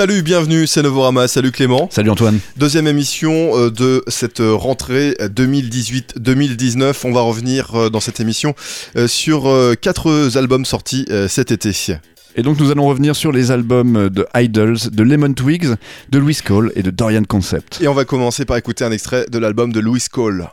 Salut, bienvenue, c'est Novorama, salut Clément. Salut Antoine. Deuxième émission euh, de cette rentrée 2018-2019. On va revenir euh, dans cette émission euh, sur quatre albums sortis cet été. Et donc nous allons revenir sur les albums de Idols, de Lemon Twigs, de Louis Cole et de Dorian Concept. Et on va commencer par écouter un extrait de l'album de Louis Cole.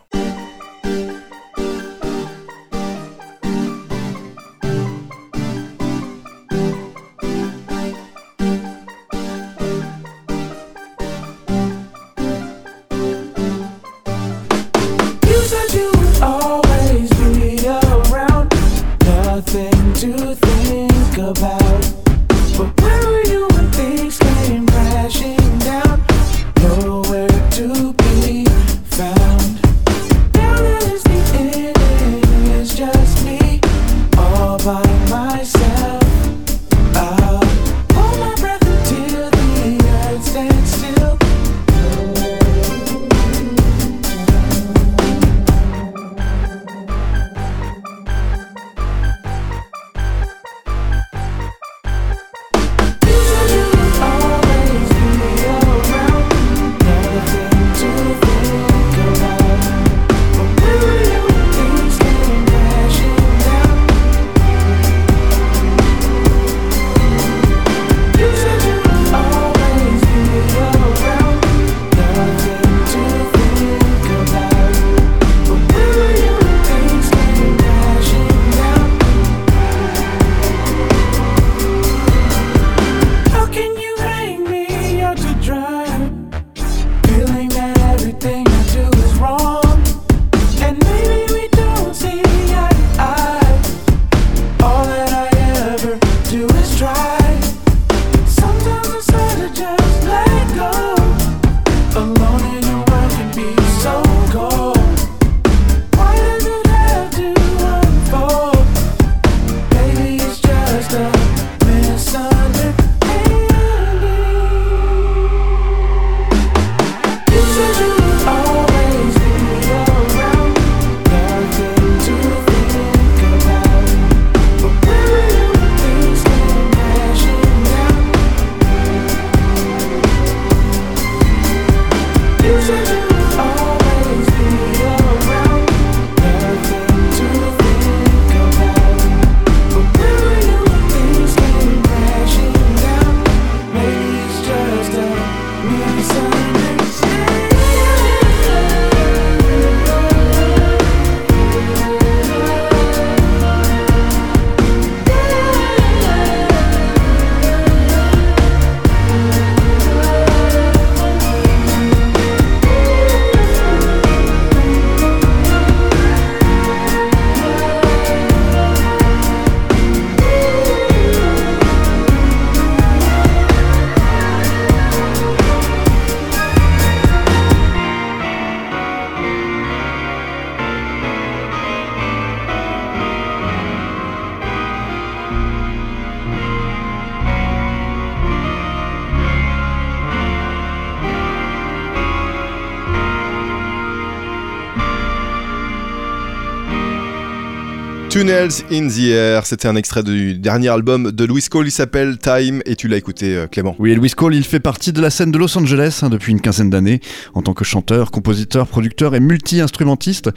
Tunnels in the Air, c'était un extrait du dernier album de Louis Cole, il s'appelle Time et tu l'as écouté euh, Clément. Oui, Louis Cole, il fait partie de la scène de Los Angeles hein, depuis une quinzaine d'années en tant que chanteur, compositeur, producteur et multi-instrumentiste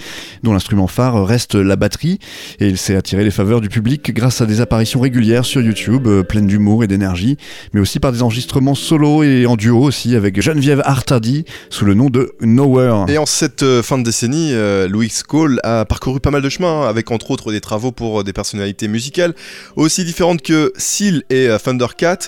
dont l'instrument phare reste la batterie et il s'est attiré les faveurs du public grâce à des apparitions régulières sur YouTube euh, pleines d'humour et d'énergie, mais aussi par des enregistrements solo et en duo aussi avec Geneviève Artadi sous le nom de Nowhere. Et en cette euh, fin de décennie, Louis Cole a parcouru pas mal de chemins hein, avec entre autres des travaux pour euh, des personnalités musicales aussi différentes que Seal et euh, Thundercat,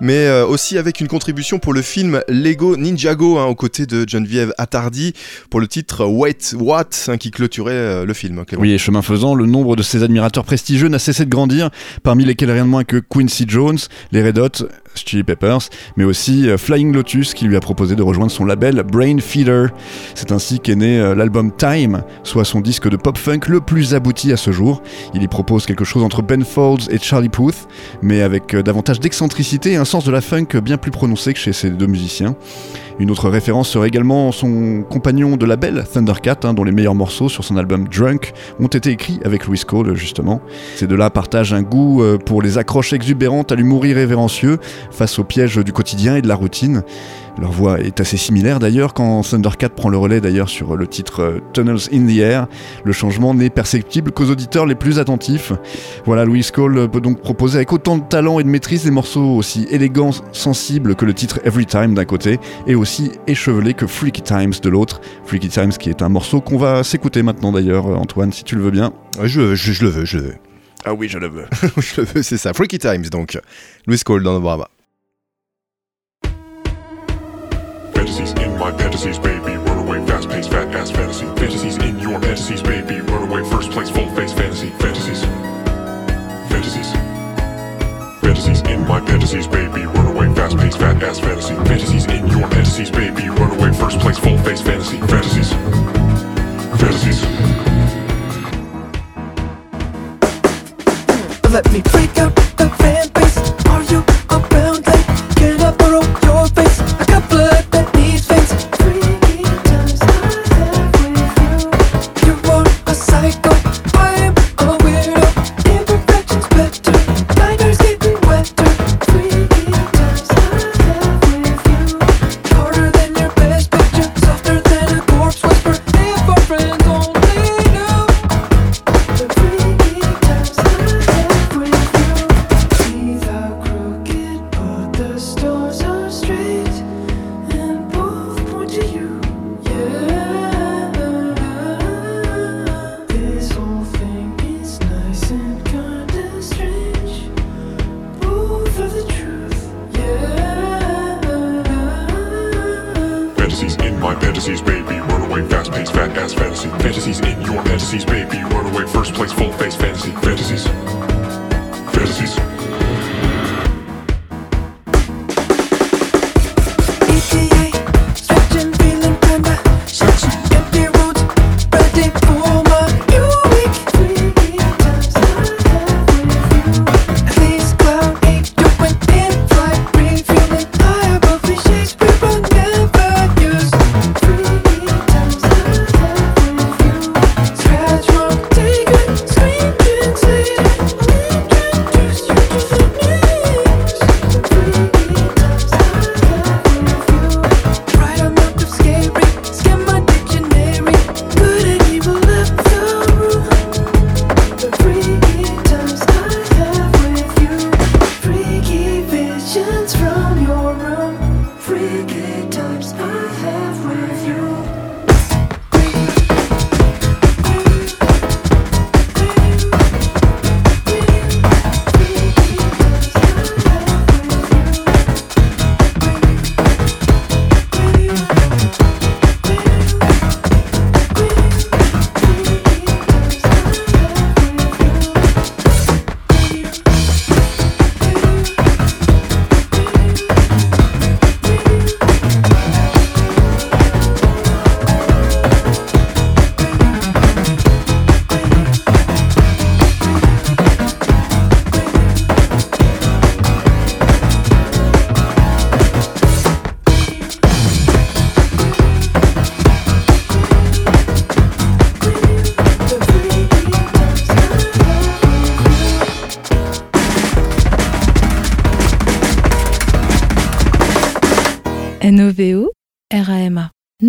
mais euh, aussi avec une contribution pour le film Lego Ninjago, hein, aux côtés de Geneviève Attardi, pour le titre Wait What, hein, qui clôturait le film. Oui, et chemin faisant, le nombre de ses admirateurs prestigieux n'a cessé de grandir, parmi lesquels rien de moins que Quincy Jones, les Red Hot, Chili Peppers, mais aussi euh, Flying Lotus qui lui a proposé de rejoindre son label Brain Feeder. C'est ainsi qu'est né euh, l'album Time, soit son disque de pop-funk le plus abouti à ce jour. Il y propose quelque chose entre Ben Folds et Charlie Puth, mais avec euh, davantage d'excentricité et un sens de la funk bien plus prononcé que chez ces deux musiciens. Une autre référence serait également son compagnon de label, Thundercat, hein, dont les meilleurs morceaux sur son album Drunk ont été écrits avec Louis Cole, justement. Ces deux-là partagent un goût pour les accroches exubérantes à l'humour irrévérencieux, face au piège du quotidien et de la routine. Leur voix est assez similaire d'ailleurs quand Thundercat prend le relais d'ailleurs sur le titre euh, Tunnels in the Air. Le changement n'est perceptible qu'aux auditeurs les plus attentifs. Voilà, Louis Cole peut donc proposer avec autant de talent et de maîtrise des morceaux aussi élégants, sensibles que le titre Every Time d'un côté et aussi échevelés que Freaky Times de l'autre. Freaky Times qui est un morceau qu'on va s'écouter maintenant d'ailleurs, Antoine, si tu le veux bien. Je, je, le veux, je le veux. Ah oui, je le veux. je le veux, c'est ça. Freaky Times donc. Louis Cole dans le Brava. My fantasies, baby. Run away, fast paced, fat ass fantasy. Fantasies in your fantasies, baby. Run away, first place, full face fantasy. Fantasies. Fantasies. Fantasies in my fantasies, baby. Run away, fast paced, fat ass fantasy. Fantasies in your fantasies, baby. Run away, first place, full face fantasy. Fantasies. Fantasies. Let me break up the fan base. Are you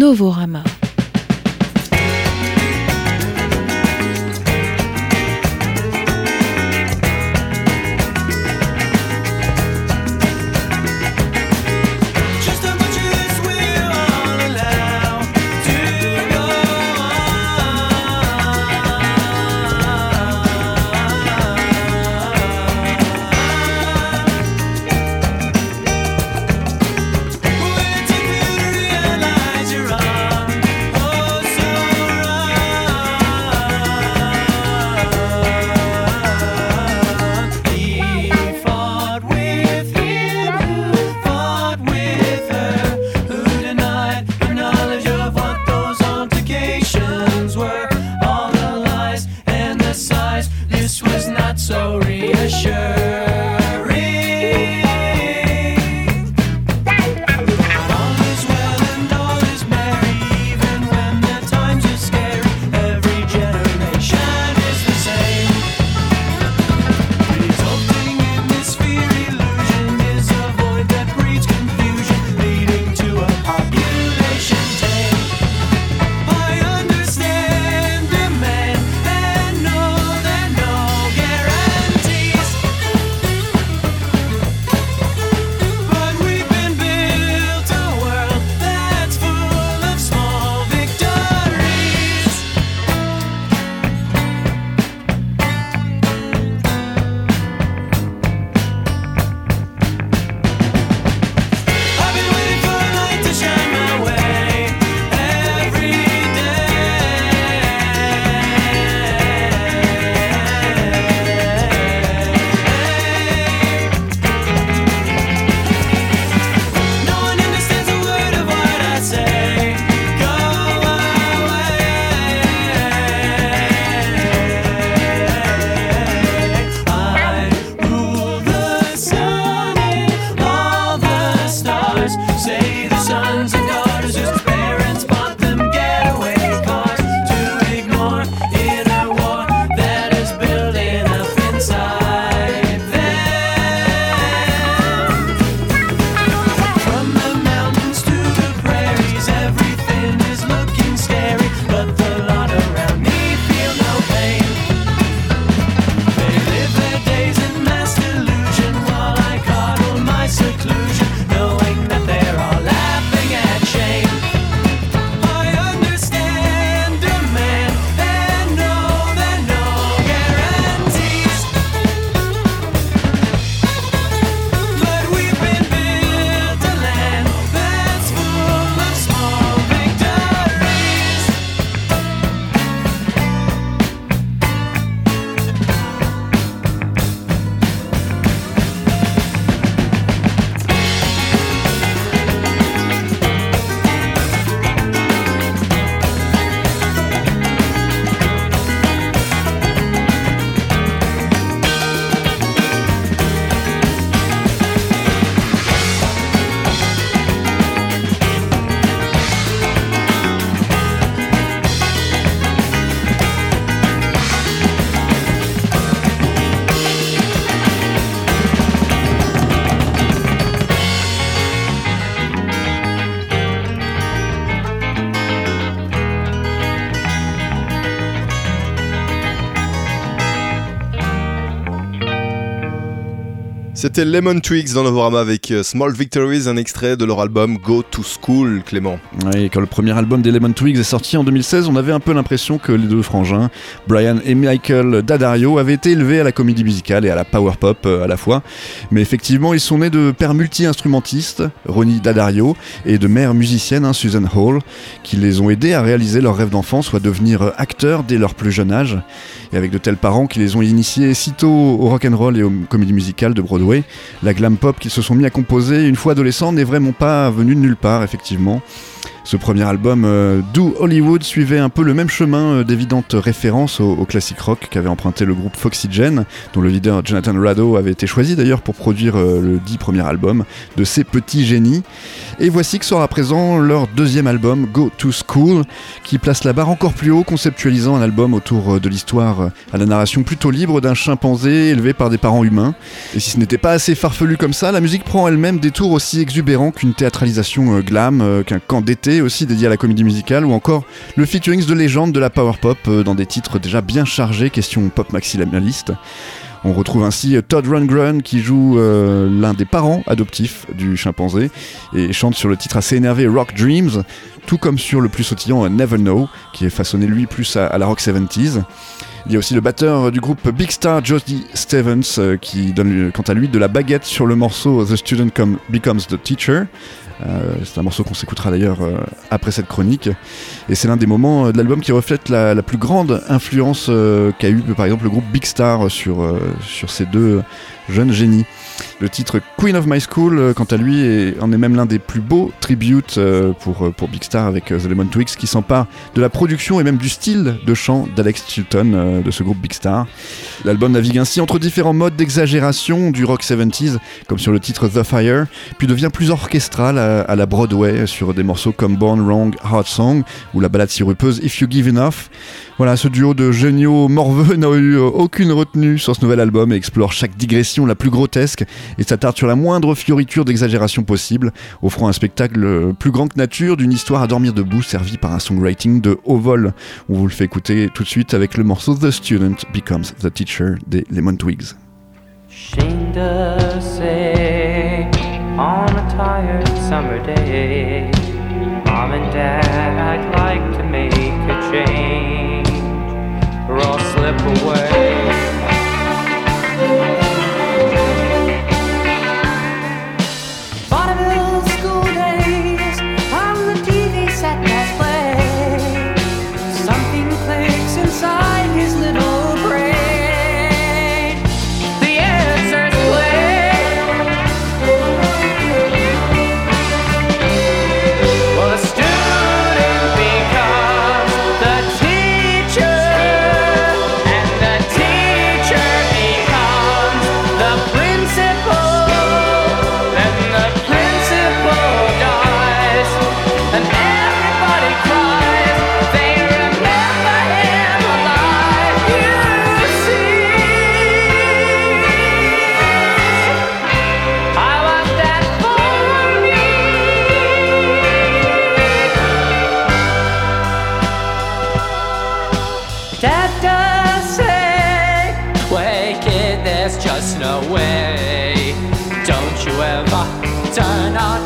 Novorama. C'était Lemon Twigs dans Novorama avec euh, Small Victories, un extrait de leur album Go to School, Clément. Oui, quand le premier album des Lemon Twigs est sorti en 2016, on avait un peu l'impression que les deux frangins, Brian et Michael Daddario, avaient été élevés à la comédie musicale et à la power pop euh, à la fois. Mais effectivement, ils sont nés de pères multi-instrumentistes, Ronnie Daddario, et de mères musiciennes, hein, Susan Hall, qui les ont aidés à réaliser leur rêve d'enfant, soit devenir acteurs dès leur plus jeune âge. Et avec de tels parents qui les ont initiés sitôt au rock'n'roll et aux comédies musicales de Broadway, la glam pop qu'ils se sont mis à composer une fois adolescents n'est vraiment pas venue de nulle part, effectivement. Ce premier album, euh, Do Hollywood, suivait un peu le même chemin euh, d'évidentes références au, classique rock qu'avait emprunté le groupe Foxygen, dont le leader Jonathan Rado avait été choisi d'ailleurs pour produire euh, le dit premier album de ces petits génies. Et voici que sera à présent leur deuxième album, Go to School, qui place la barre encore plus haut, conceptualisant un album autour de l'histoire à la narration plutôt libre d'un chimpanzé élevé par des parents humains. Et si ce n'était pas assez farfelu comme ça, la musique prend elle-même des tours aussi exubérants qu'une théâtralisation glam, qu'un camp d'été aussi dédié à la comédie musicale, ou encore le featurings de légende de la power pop euh, dans des titres déjà bien chargés, question pop maximaliste. On retrouve ainsi Todd Rundgren qui joue euh, l'un des parents adoptifs du chimpanzé et chante sur le titre assez énervé Rock Dreams, tout comme sur le plus sautillant Never Know, qui est façonné lui plus à, la rock 70s. Il y a aussi le batteur du groupe Big Star, Jody Stevens, euh, qui donne quant à lui de la baguette sur le morceau The Student Becomes the Teacher, euh, c'est un morceau qu'on s'écoutera d'ailleurs euh, après cette chronique. Et c'est l'un des moments euh, de l'album qui reflète la, plus grande influence qu'a eu par exemple le groupe Big Star sur ces deux jeunes génies. Le titre Queen of My School, euh, quant à lui, en est même l'un des plus beaux tributes euh, pour, euh, pour Big Star avec The Lemon Twigs qui s'empare de la production et même du style de chant d'Alex Chilton de ce groupe Big Star. L'album navigue ainsi entre différents modes d'exagération du rock 70s, comme sur le titre The Fire, puis devient plus orchestral à, la Broadway sur des morceaux comme Born Wrong, Heart Song ou la balade sirupeuse If You Give Enough. Voilà, ce duo de géniaux morveux n'a eu aucune retenue sur ce nouvel album et explore chaque digression la plus grotesque et s'attarde sur la moindre fioriture d'exagération possible, offrant un spectacle plus grand que nature d'une histoire à dormir debout servie par un songwriting de haut vol. On vous le fait écouter tout de suite avec le morceau The Student Becomes the Teacher des Lemon Twigs. Slip away.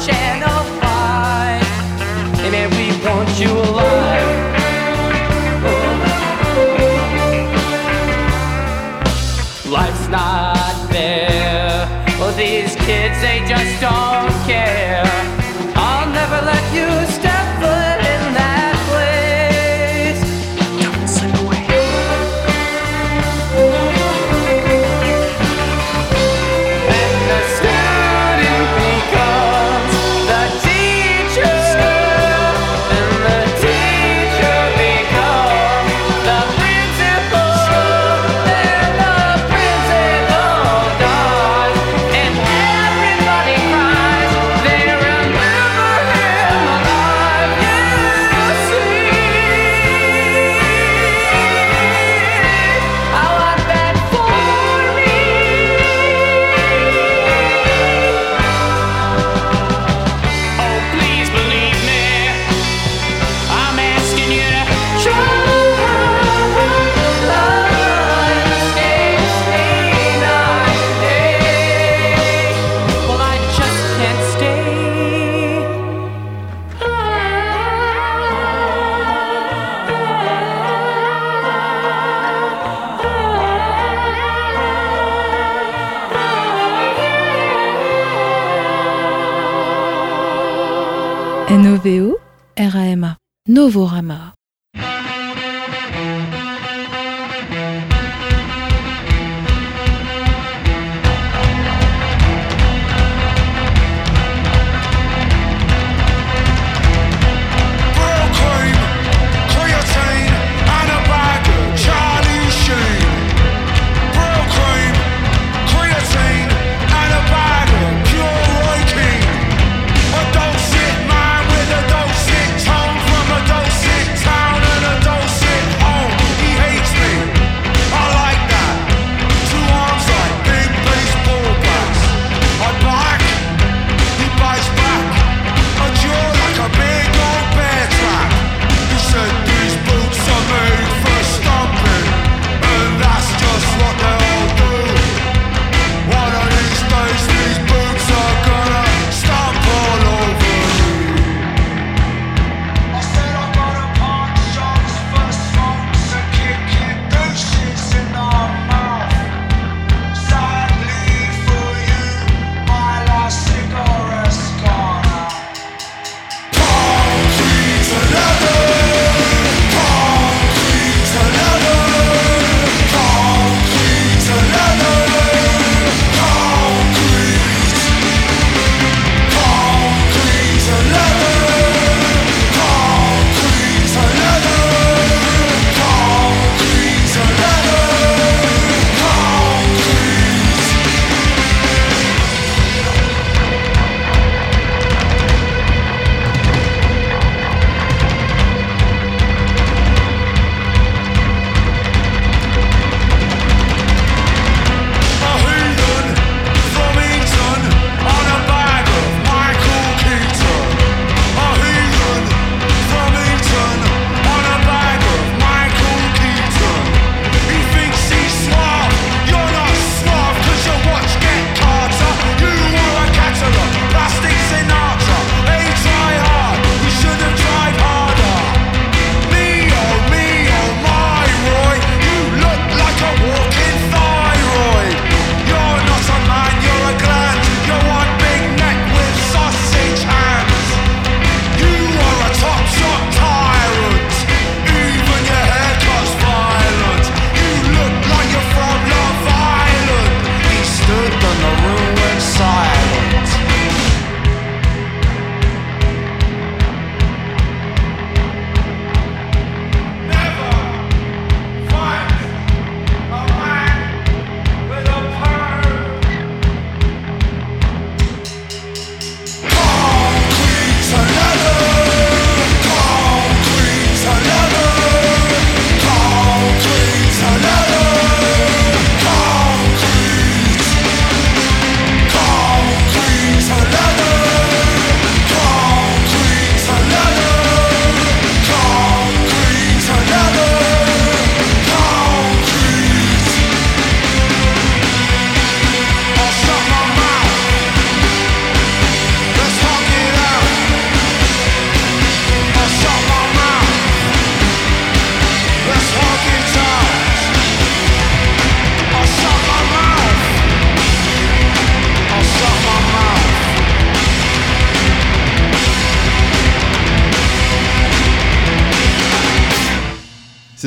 share. R-A-M-A.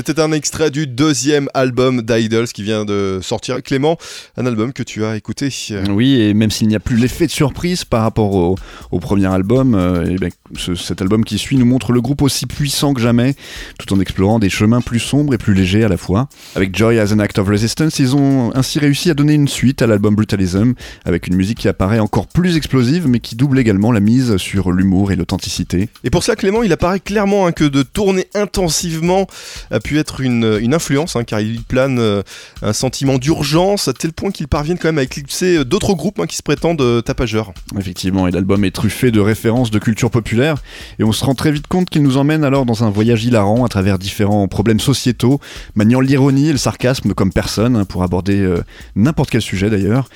C'était un extrait du deuxième album d'Idols qui vient de sortir. Clément, un album que tu as écouté. Oui, et même s'il n'y a plus l'effet de surprise par rapport au, au premier album, euh, eh ben, ce- cet album qui suit nous montre le groupe aussi puissant que jamais, tout en explorant des chemins plus sombres et plus légers à la fois. Avec Joy as an Act of Resistance, ils ont ainsi réussi à donner une suite à l'album Brutalism, avec une musique qui apparaît encore plus explosive, mais qui double également la mise sur l'humour et l'authenticité. Et pour cela, Clément, il apparaît clairement hein, que de tourner intensivement a pu être une, influence, hein, car il plane euh, un sentiment d'urgence à tel point qu'il parviennent quand même à éclipser euh, d'autres groupes hein, qui se prétendent euh, tapageurs. Effectivement, et l'album est truffé de références de culture populaire, et on se rend très vite compte qu'il nous emmène alors dans un voyage hilarant à travers différents problèmes sociétaux, maniant l'ironie et le sarcasme comme personne, hein, pour aborder n'importe quel sujet d'ailleurs.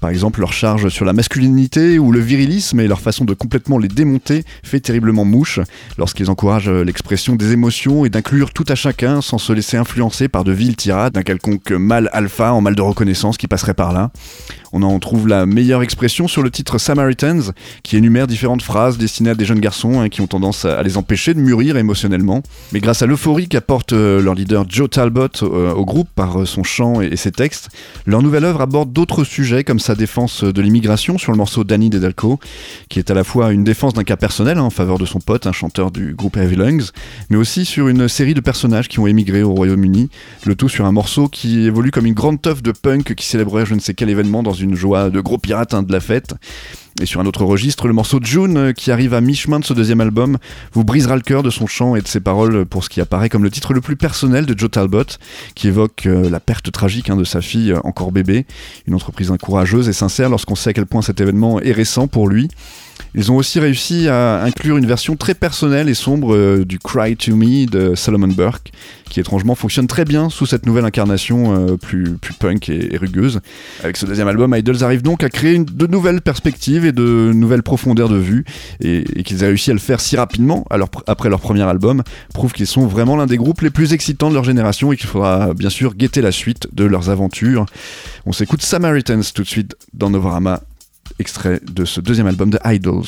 Par exemple, leur charge sur la masculinité ou le virilisme et leur façon de complètement les démonter fait terriblement mouche lorsqu'ils encouragent l'expression des émotions et d'inclure tout à chacun sans se laisser influencer par de viles tirades d'un quelconque mal alpha en mal de reconnaissance qui passerait par là. On en trouve la meilleure expression sur le titre Samaritans, qui énumère différentes phrases destinées à des jeunes garçons hein, qui ont tendance à les empêcher de mûrir émotionnellement. Mais grâce à l'euphorie qu'apporte euh, leur leader Joe Talbot euh, au groupe par euh, son chant et, ses textes, leur nouvelle œuvre aborde d'autres sujets comme sa défense de l'immigration sur le morceau Danny Dedalco, qui est à la fois une défense d'un cas personnel hein, en faveur de son pote, un chanteur du groupe Heavy Lungs, mais aussi sur une série de personnages qui ont émigré au Royaume-Uni, le tout sur un morceau qui évolue comme une grande teuf de punk qui célébrait je ne sais quel événement dans une joie de gros pirates hein, de la fête. Et sur un autre registre, le morceau June, euh, qui arrive à mi-chemin de ce deuxième album, vous brisera le cœur de son chant et de ses paroles pour ce qui apparaît comme le titre le plus personnel de Joe Talbot, qui évoque euh, la perte tragique hein, de sa fille euh, encore bébé. Une entreprise courageuse et sincère lorsqu'on sait à quel point cet événement est récent pour lui. Ils ont aussi réussi à inclure une version très personnelle et sombre euh, du Cry to Me de Solomon Burke, qui étrangement fonctionne très bien sous cette nouvelle incarnation euh, plus, punk et, rugueuse. Avec ce deuxième album, Idols arrive donc à créer de nouvelles perspectives et de nouvelles profondeurs de vue, et, qu'ils aient réussi à le faire si rapidement après leur premier album, prouve qu'ils sont vraiment l'un des groupes les plus excitants de leur génération et qu'il faudra bien sûr guetter la suite de leurs aventures. On s'écoute Samaritans tout de suite dans Novorama extrait de ce deuxième album de Idols.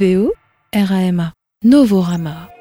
N-O-V-O-R-A-M-A. Novorama.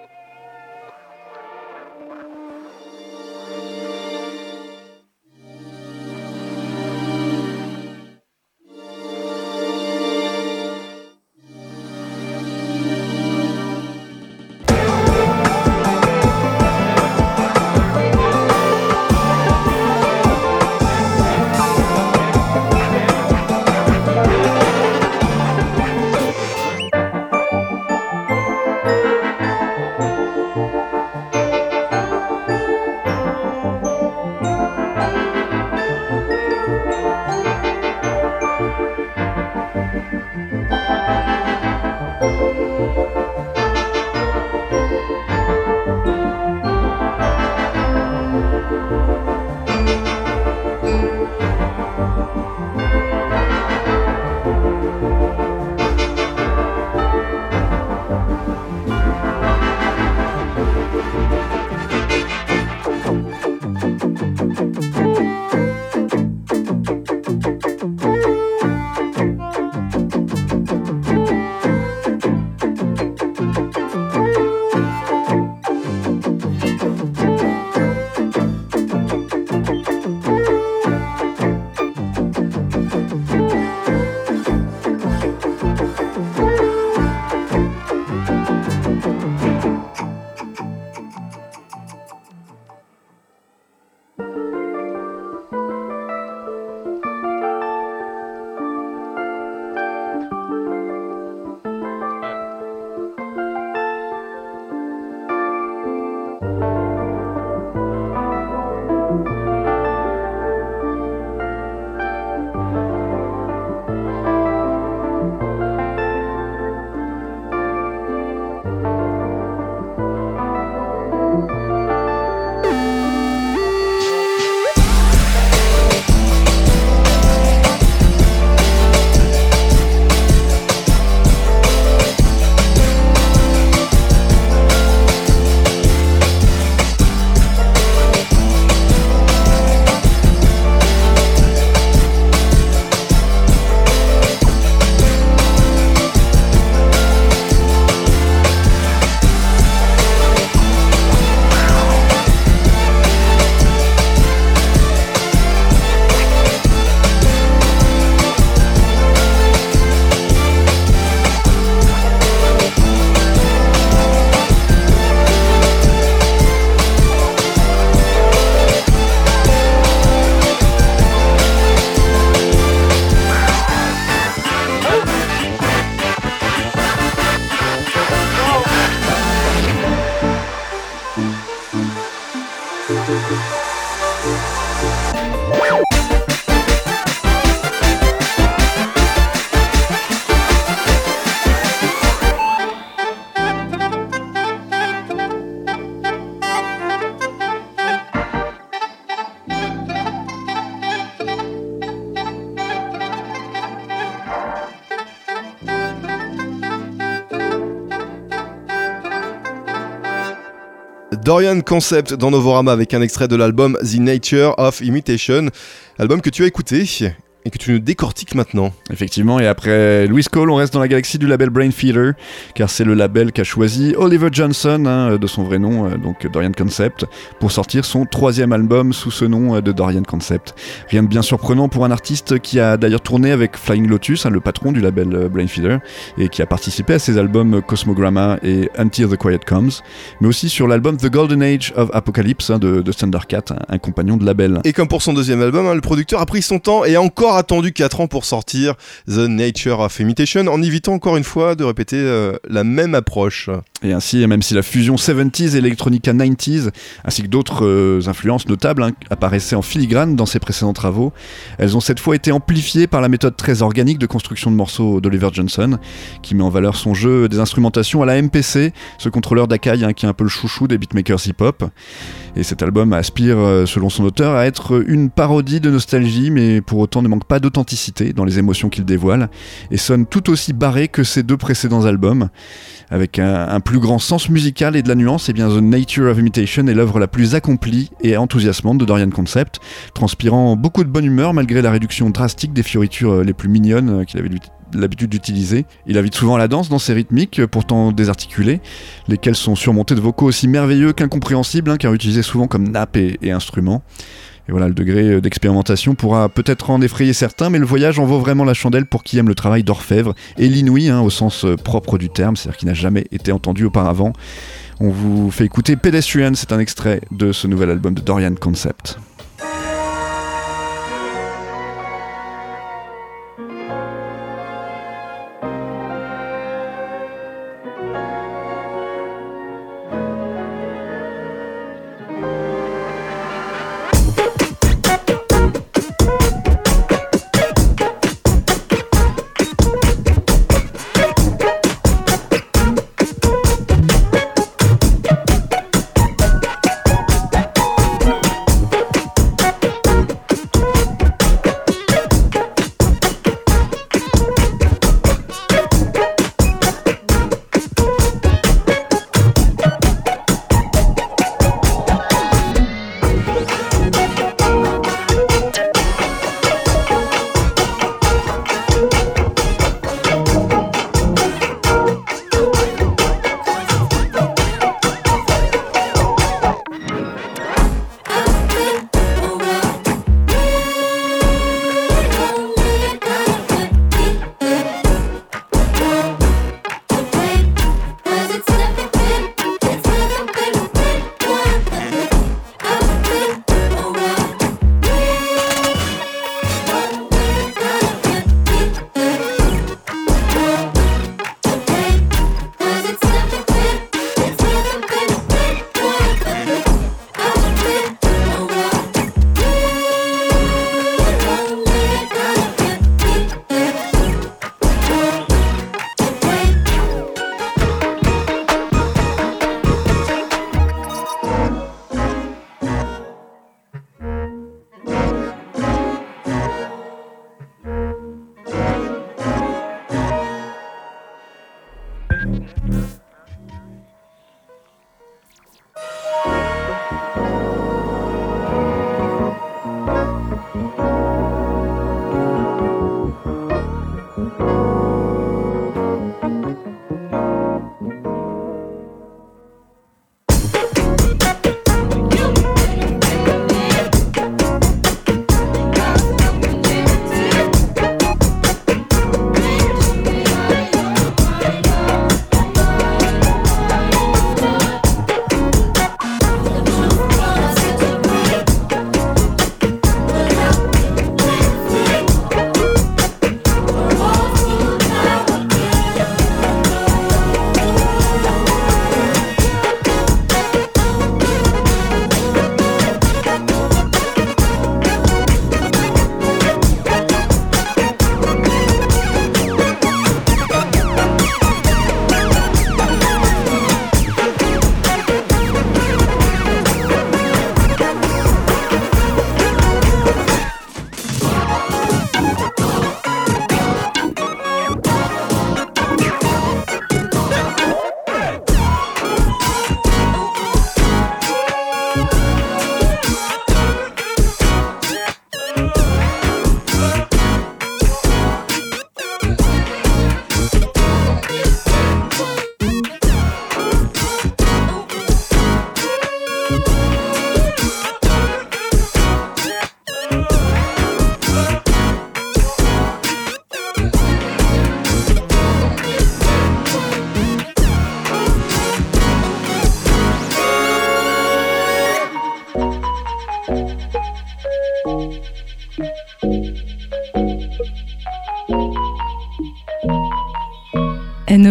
Dorian Concept dans Novorama avec un extrait de l'album The Nature of Imitation, album que tu as écouté et que tu nous décortiques maintenant. Effectivement, et après Louis Cole, on reste dans la galaxie du label Brain Feeder, car c'est le label qu'a choisi Oliver Johnson, hein, de son vrai nom, euh, donc Dorian Concept, pour sortir son troisième album sous ce nom euh, de Dorian Concept. Rien de bien surprenant pour un artiste qui a d'ailleurs tourné avec Flying Lotus, hein, le patron du label euh, Brain Feeder, et qui a participé à ses albums Cosmogramma et Until the Quiet Comes, mais aussi sur l'album The Golden Age of Apocalypse hein, de, de Thundercat, un, un compagnon de label. Et comme pour son deuxième album, le producteur a pris son temps et a encore attendu 4 ans pour sortir The Nature of Imitation, en évitant encore une fois de répéter euh, la même approche. Et ainsi, même si la fusion 70s et Electronica 90s, ainsi que d'autres euh, influences notables, hein, apparaissaient en filigrane dans ses précédents travaux, elles ont cette fois été amplifiées par la méthode très organique de construction de morceaux d'Oliver Johnson, qui met en valeur son jeu des instrumentations à la MPC, ce contrôleur d'Akai hein, qui est un peu le chouchou des beatmakers hip-hop. Et cet album aspire, euh, selon son auteur, à être une parodie de nostalgie, mais pour autant ne manque pas d'authenticité dans les émotions qu'il dévoile, et sonne tout aussi barré que ses deux précédents albums. Avec un, plus grand sens musical et de la nuance, et bien The Nature of Imitation est l'œuvre la plus accomplie et enthousiasmante de Dorian Concept, transpirant beaucoup de bonne humeur malgré la réduction drastique des fioritures euh, les plus mignonnes euh, qu'il avait l'habitude d'utiliser. Il invite souvent la danse dans ses rythmiques, pourtant désarticulées, lesquelles sont surmontées de vocaux aussi merveilleux qu'incompréhensibles, hein, car utilisés souvent comme nappe et, instruments. Et voilà, le degré d'expérimentation pourra peut-être en effrayer certains, mais le voyage en vaut vraiment la chandelle pour qui aime le travail d'orfèvre et l'inouï hein, au sens euh, propre du terme, c'est-à-dire qui n'a jamais été entendu auparavant. On vous fait écouter Pedestrian, c'est un extrait de ce nouvel album de Dorian Concept.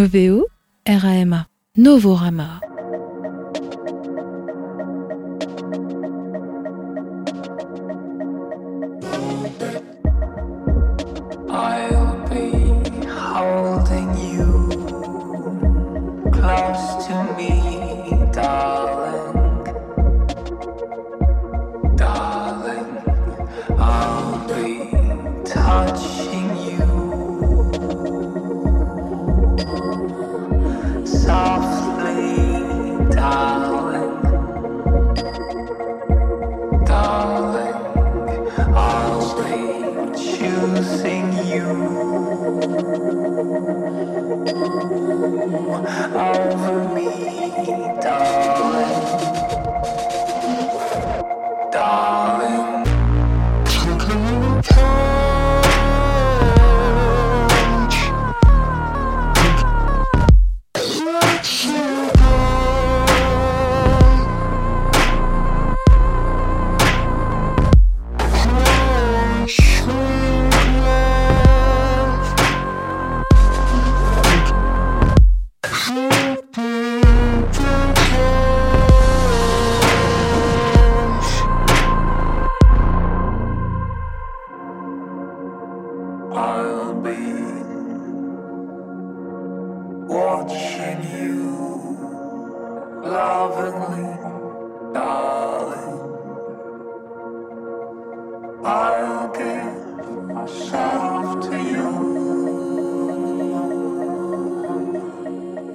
N-O-V-O, R-A-M-A, Novorama. I'll give myself to you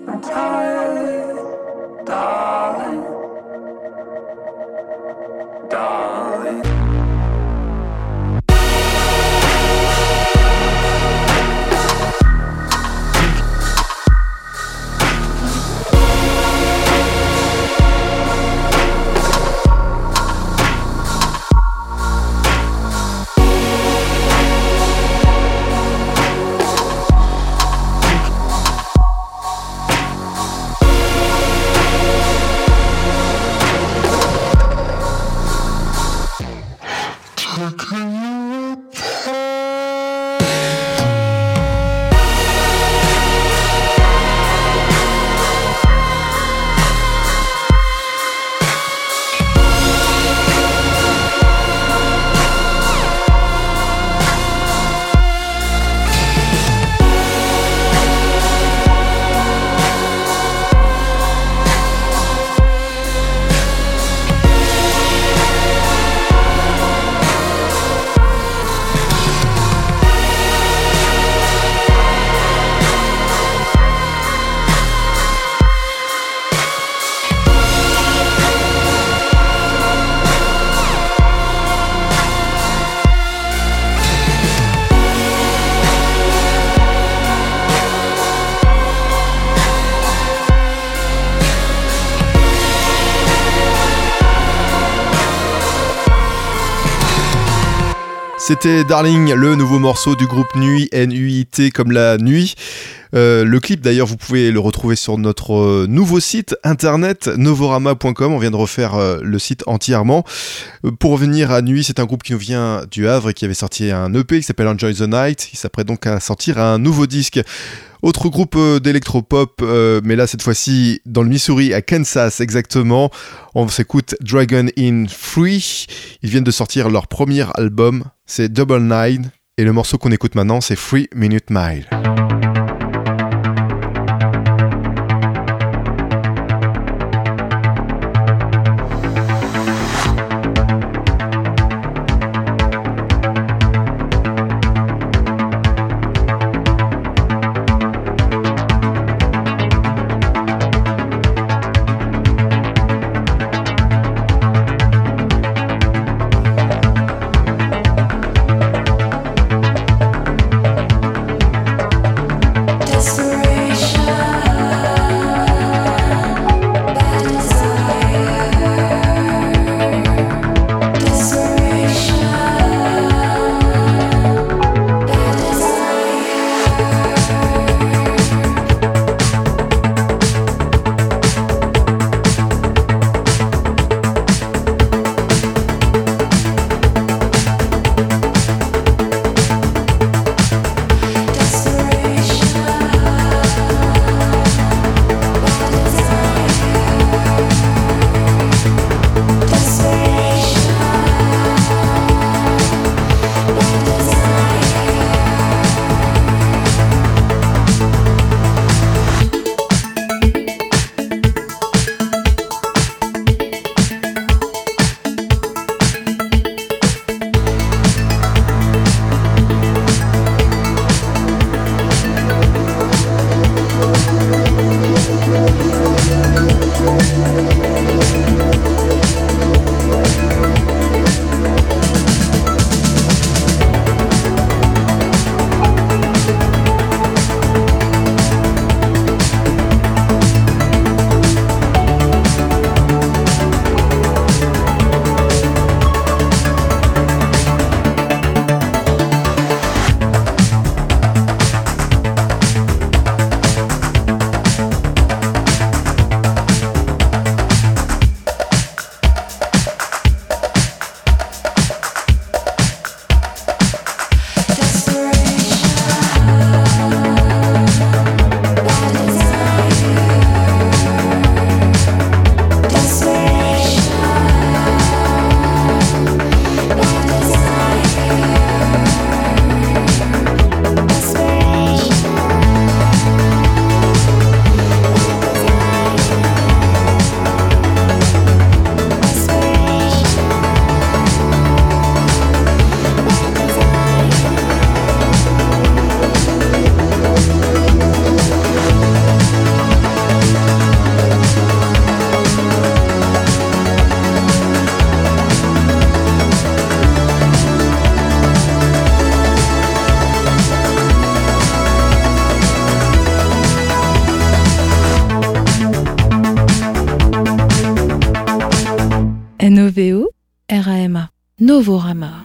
entirely, darling, darling. C'était Darling, le nouveau morceau du groupe Nuit, N-U-I-T comme la nuit. Euh, le clip d'ailleurs vous pouvez le retrouver sur notre euh, nouveau site internet novorama.com. On vient de refaire euh, le site entièrement. Pour revenir à Nuit, c'est un groupe qui nous vient du Havre et qui avait sorti un EP qui s'appelle Enjoy the Night. Il s'apprête donc à sortir un nouveau disque. Autre groupe euh, d'électropop, euh, mais là cette fois-ci dans le Missouri, à Kansas exactement. On s'écoute Dragon in Free. Ils viennent de sortir leur premier album, c'est Double Nine. Et le morceau qu'on écoute maintenant, c'est Free Minute Mile. Novorama.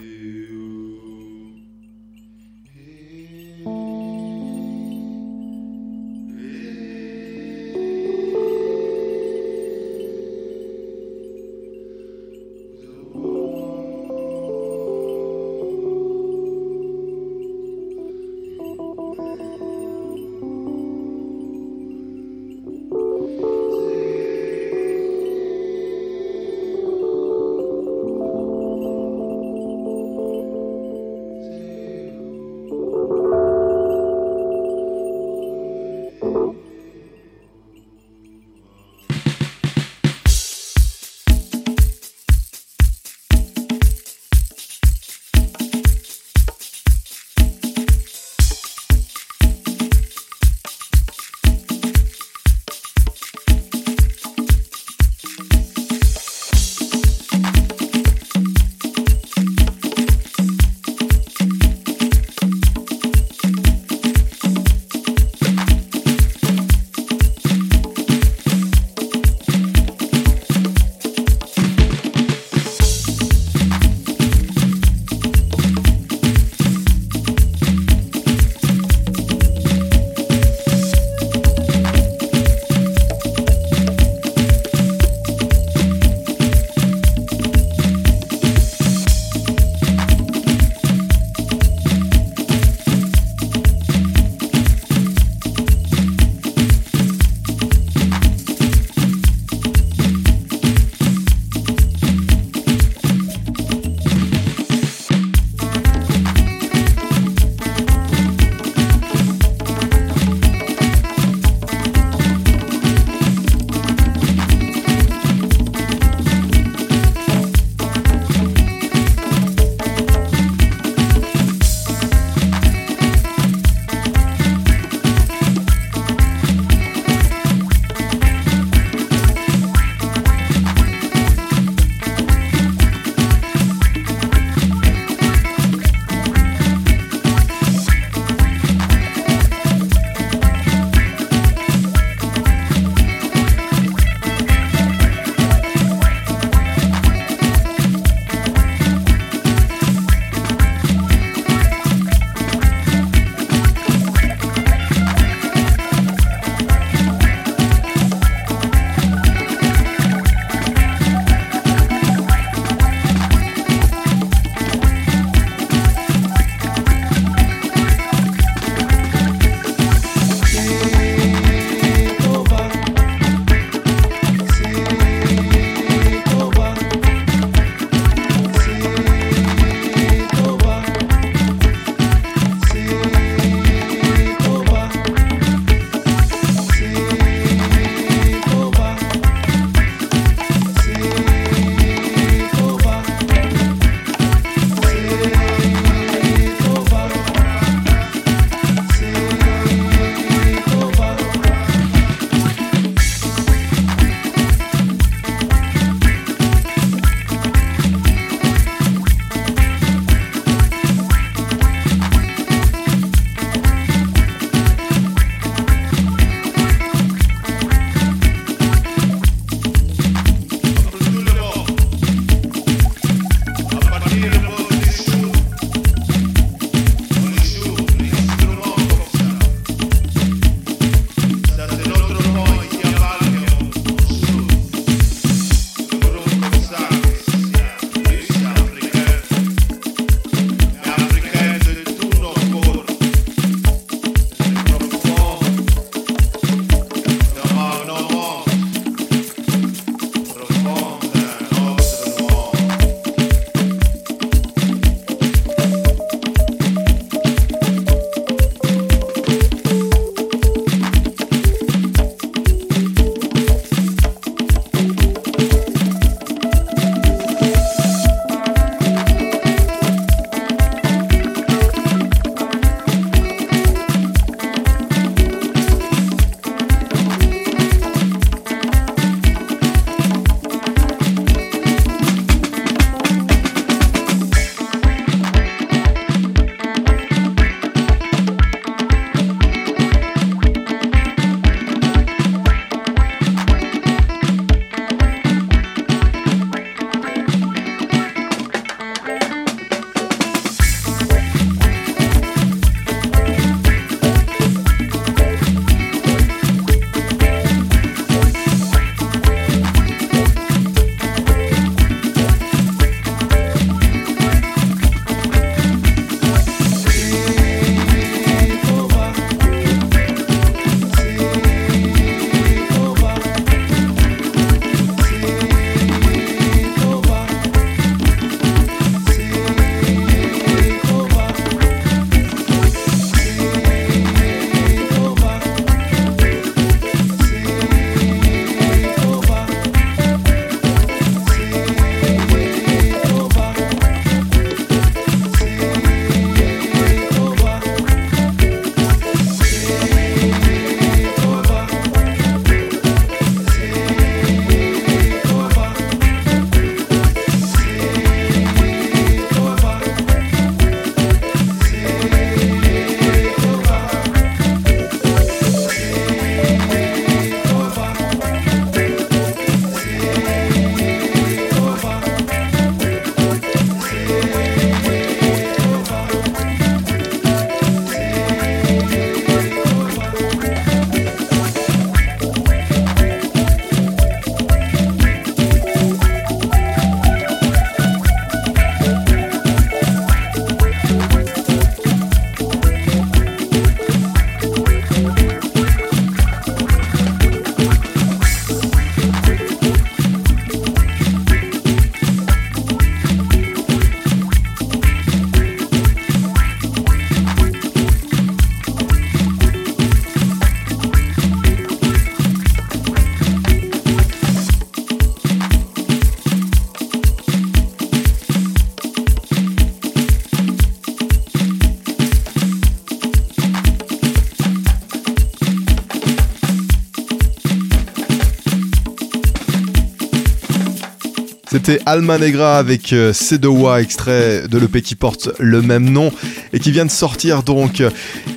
C'était Alma Negra avec euh, Sedowa, extrait de l'EP qui porte le même nom et qui vient de sortir donc.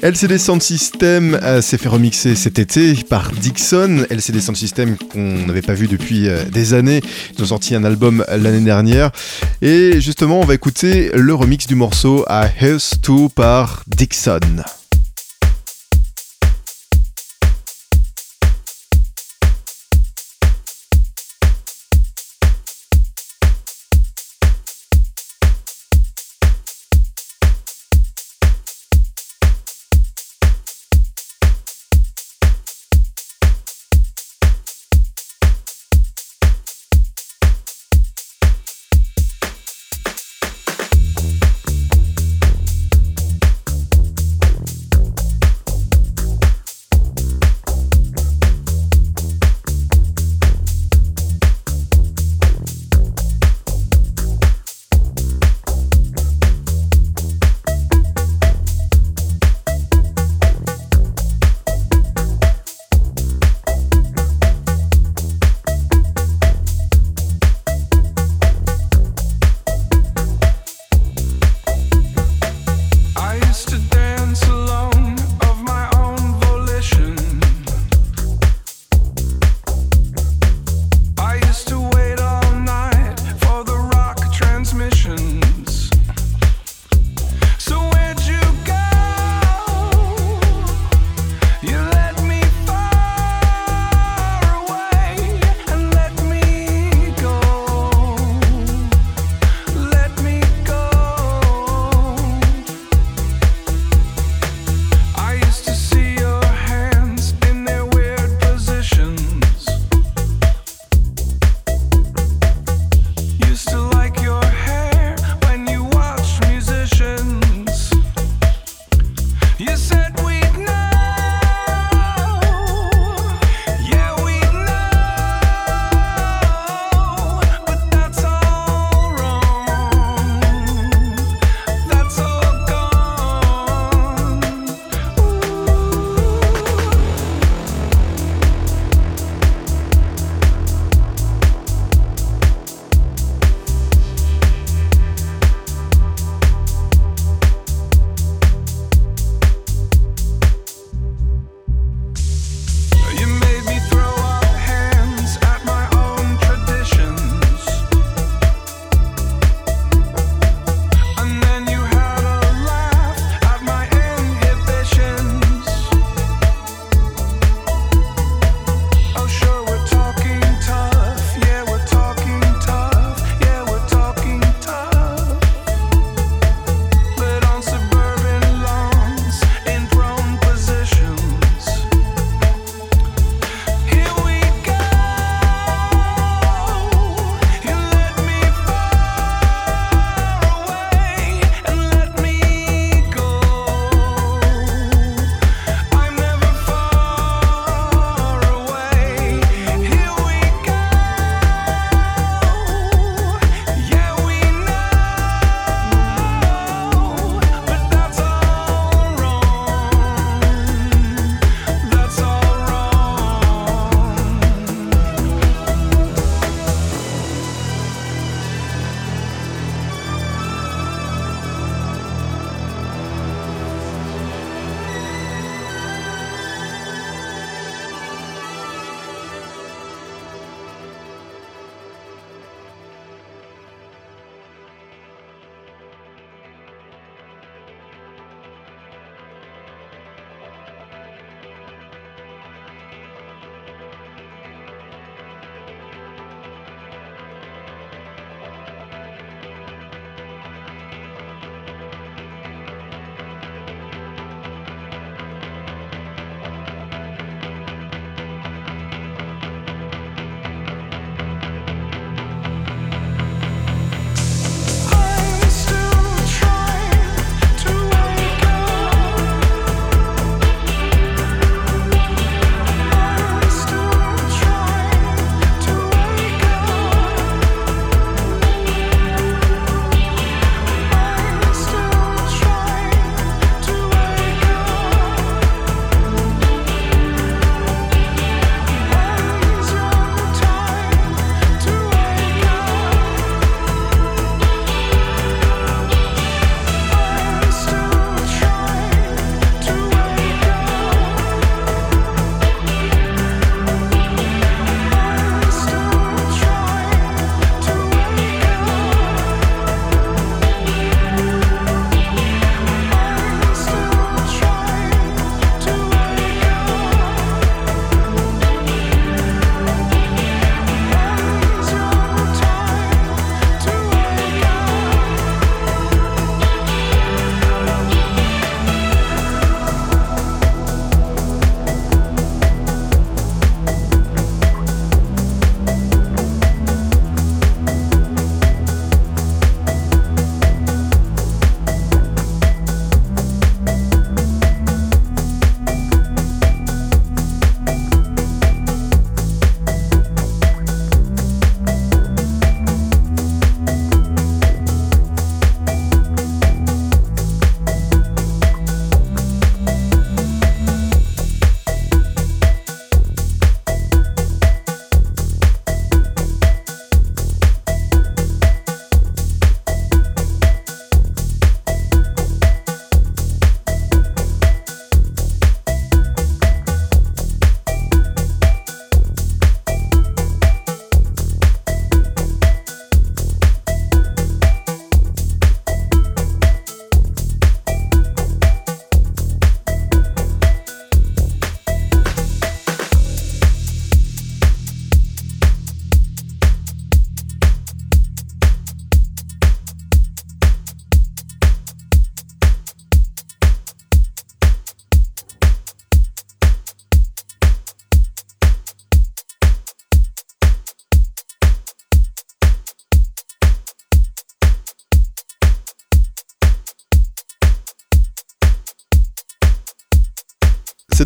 LCD Sound System euh, s'est fait remixer cet été par Dixon. LCD Sound System qu'on n'avait pas vu depuis euh, des années. Ils ont sorti un album l'année dernière. Et justement, on va écouter le remix du morceau à Here's 2 par Dixon.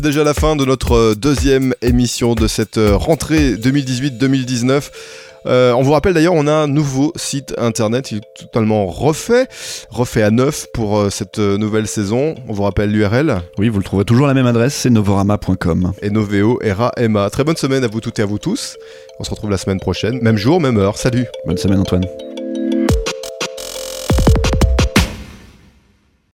Déjà la fin de notre euh, deuxième émission de cette euh, rentrée 2018-2019. Euh, on vous rappelle d'ailleurs, on a un nouveau site internet, il est totalement refait, refait à neuf pour euh, cette nouvelle saison. On vous rappelle l'URL Oui, vous le trouverez toujours à la même adresse, c'est novorama.com. et Noveo RAMA. Très bonne semaine à vous toutes et à vous tous. On se retrouve la semaine prochaine, même jour, même heure. Salut Bonne semaine Antoine.